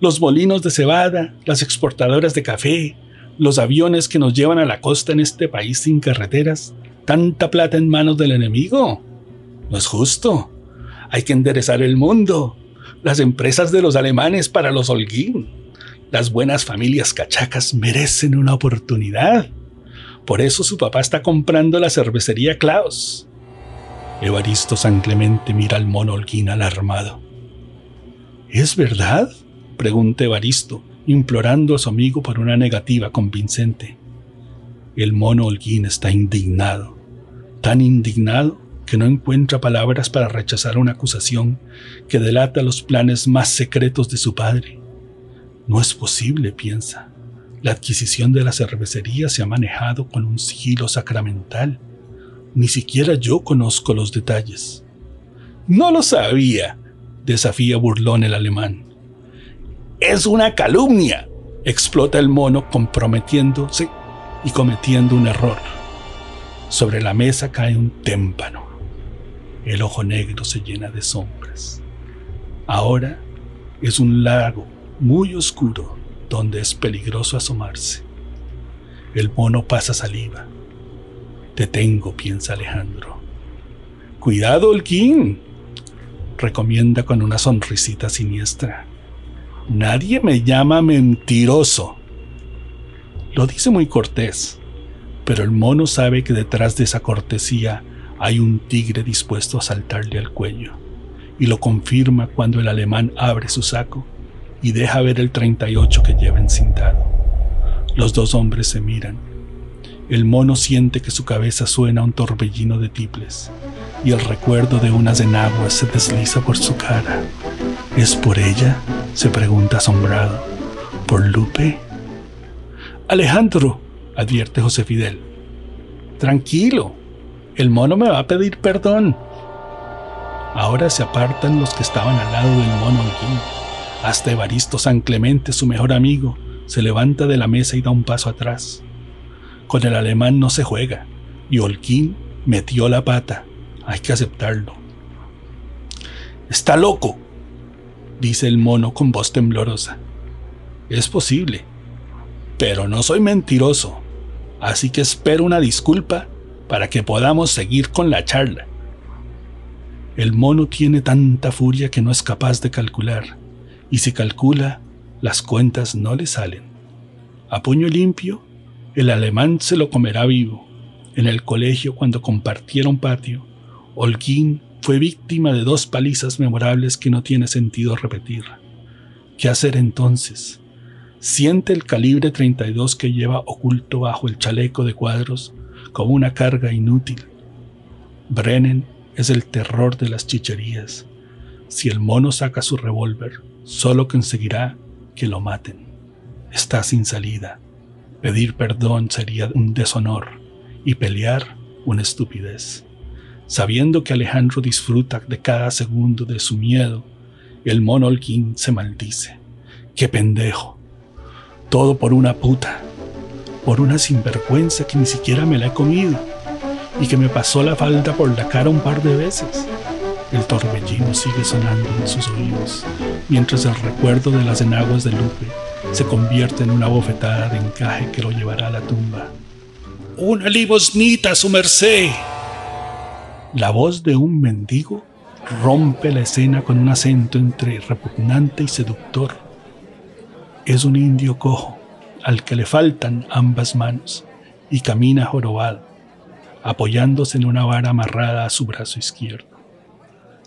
Los molinos de cebada, las exportadoras de café, los aviones que nos llevan a la costa en este país sin carreteras, tanta plata en manos del enemigo. No es justo. Hay que enderezar el mundo. Las empresas de los alemanes para los holguín. Las buenas familias cachacas merecen una oportunidad. Por eso su papá está comprando la cervecería Klaus. Evaristo San Clemente mira al mono holguín alarmado. ¿Es verdad? pregunta Evaristo, implorando a su amigo por una negativa convincente. El mono holguín está indignado, tan indignado que no encuentra palabras para rechazar una acusación que delata los planes más secretos de su padre. No es posible, piensa. La adquisición de la cervecería se ha manejado con un sigilo sacramental. Ni siquiera yo conozco los detalles. No lo sabía, desafía burlón el alemán. Es una calumnia, explota el mono comprometiéndose y cometiendo un error. Sobre la mesa cae un témpano. El ojo negro se llena de sombras. Ahora es un lago muy oscuro donde es peligroso asomarse. El mono pasa saliva. Te tengo, piensa Alejandro. Cuidado, Holguín, recomienda con una sonrisita siniestra. Nadie me llama mentiroso. Lo dice muy cortés, pero el mono sabe que detrás de esa cortesía hay un tigre dispuesto a saltarle al cuello, y lo confirma cuando el alemán abre su saco y deja ver el 38 que lleva encintado. Los dos hombres se miran. El mono siente que su cabeza suena a un torbellino de tiples, y el recuerdo de unas enaguas se desliza por su cara. ¿Es por ella? se pregunta asombrado. ¿Por Lupe? Alejandro, advierte José Fidel. Tranquilo, el mono me va a pedir perdón. Ahora se apartan los que estaban al lado del mono Holguín. Hasta Evaristo San Clemente, su mejor amigo, se levanta de la mesa y da un paso atrás. Con el alemán no se juega, y Holguín metió la pata. Hay que aceptarlo. Está loco, dice el mono con voz temblorosa. Es posible, pero no soy mentiroso, así que espero una disculpa para que podamos seguir con la charla. El mono tiene tanta furia que no es capaz de calcular, y si calcula, las cuentas no le salen. A puño limpio, el alemán se lo comerá vivo. En el colegio, cuando compartieron patio, Holguín fue víctima de dos palizas memorables que no tiene sentido repetir. ¿Qué hacer entonces? Siente el calibre 32 que lleva oculto bajo el chaleco de cuadros como una carga inútil. Brennan es el terror de las chicherías. Si el mono saca su revólver, solo conseguirá que lo maten. Está sin salida. Pedir perdón sería un deshonor y pelear una estupidez. Sabiendo que Alejandro disfruta de cada segundo de su miedo, el mono se maldice. ¡Qué pendejo! Todo por una puta. Por una sinvergüenza que ni siquiera me la he comido. Y que me pasó la falda por la cara un par de veces. El torbellino sigue sonando en sus oídos, mientras el recuerdo de las enaguas de Lupe se convierte en una bofetada de encaje que lo llevará a la tumba. ¡Una limosnita, su merced! La voz de un mendigo rompe la escena con un acento entre repugnante y seductor es un indio cojo al que le faltan ambas manos y camina jorobado, apoyándose en una vara amarrada a su brazo izquierdo.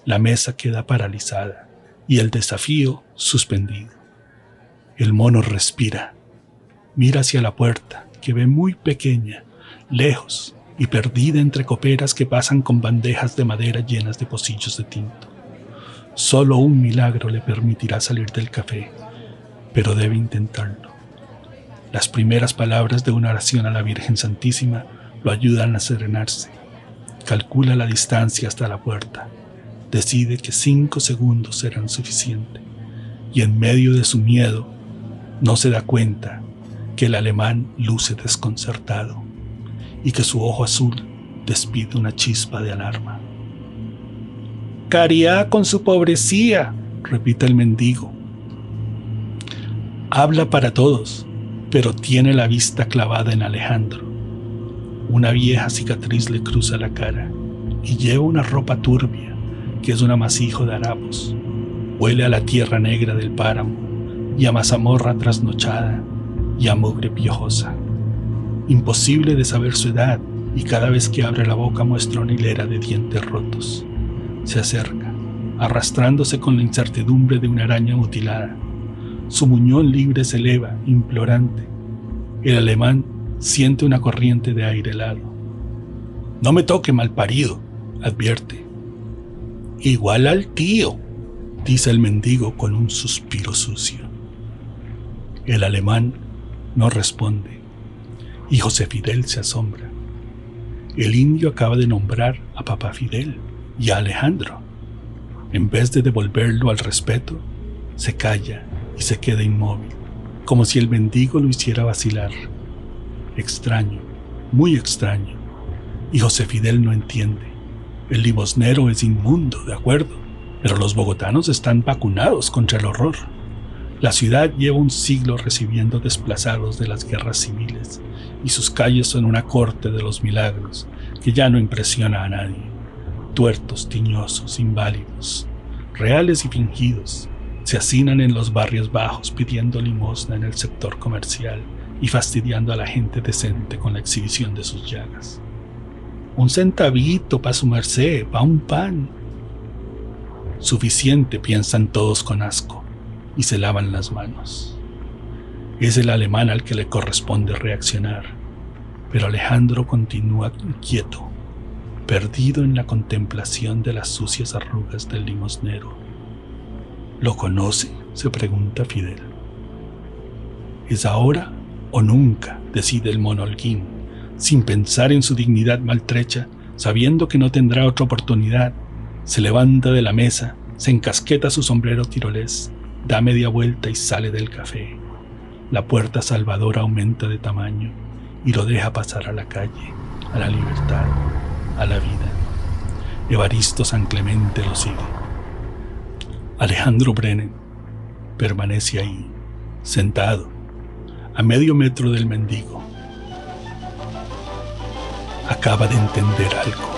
La mesa queda paralizada y el desafío suspendido. El mono respira, mira hacia la puerta, que ve muy pequeña, lejos y perdida entre coperas que pasan con bandejas de madera llenas de pocillos de tinto. Solo un milagro le permitirá salir del café pero debe intentarlo. Las primeras palabras de una oración a la Virgen Santísima lo ayudan a serenarse. Calcula la distancia hasta la puerta. Decide que cinco segundos serán suficientes. Y en medio de su miedo, no se da cuenta que el alemán luce desconcertado y que su ojo azul despide una chispa de alarma. Caridad con su pobrecía, repite el mendigo. Habla para todos, pero tiene la vista clavada en Alejandro. Una vieja cicatriz le cruza la cara y lleva una ropa turbia que es un amasijo de harapos. Huele a la tierra negra del páramo y a mazamorra trasnochada y a mugre piojosa. Imposible de saber su edad y cada vez que abre la boca muestra una hilera de dientes rotos. Se acerca, arrastrándose con la incertidumbre de una araña mutilada. Su muñón libre se eleva, implorante. El alemán siente una corriente de aire helado. No me toque, malparido, advierte. Igual al tío, dice el mendigo con un suspiro sucio. El alemán no responde y José Fidel se asombra. El indio acaba de nombrar a papá Fidel y a Alejandro. En vez de devolverlo al respeto, se calla y se queda inmóvil, como si el mendigo lo hiciera vacilar. Extraño, muy extraño. Y José Fidel no entiende. El limosnero es inmundo, de acuerdo, pero los bogotanos están vacunados contra el horror. La ciudad lleva un siglo recibiendo desplazados de las guerras civiles y sus calles son una corte de los milagros que ya no impresiona a nadie. Tuertos, tiñosos, inválidos, reales y fingidos, se hacinan en los barrios bajos pidiendo limosna en el sector comercial y fastidiando a la gente decente con la exhibición de sus llagas. Un centavito para su merced, pa' un pan. Suficiente, piensan todos con asco, y se lavan las manos. Es el alemán al que le corresponde reaccionar, pero Alejandro continúa inquieto, perdido en la contemplación de las sucias arrugas del limosnero. ¿Lo conoce? se pregunta Fidel. ¿Es ahora o nunca? decide el monolguín, sin pensar en su dignidad maltrecha, sabiendo que no tendrá otra oportunidad. Se levanta de la mesa, se encasqueta su sombrero tirolés, da media vuelta y sale del café. La puerta salvadora aumenta de tamaño y lo deja pasar a la calle, a la libertad, a la vida. Evaristo San Clemente lo sigue. Alejandro Brennan permanece ahí, sentado, a medio metro del mendigo. Acaba de entender algo.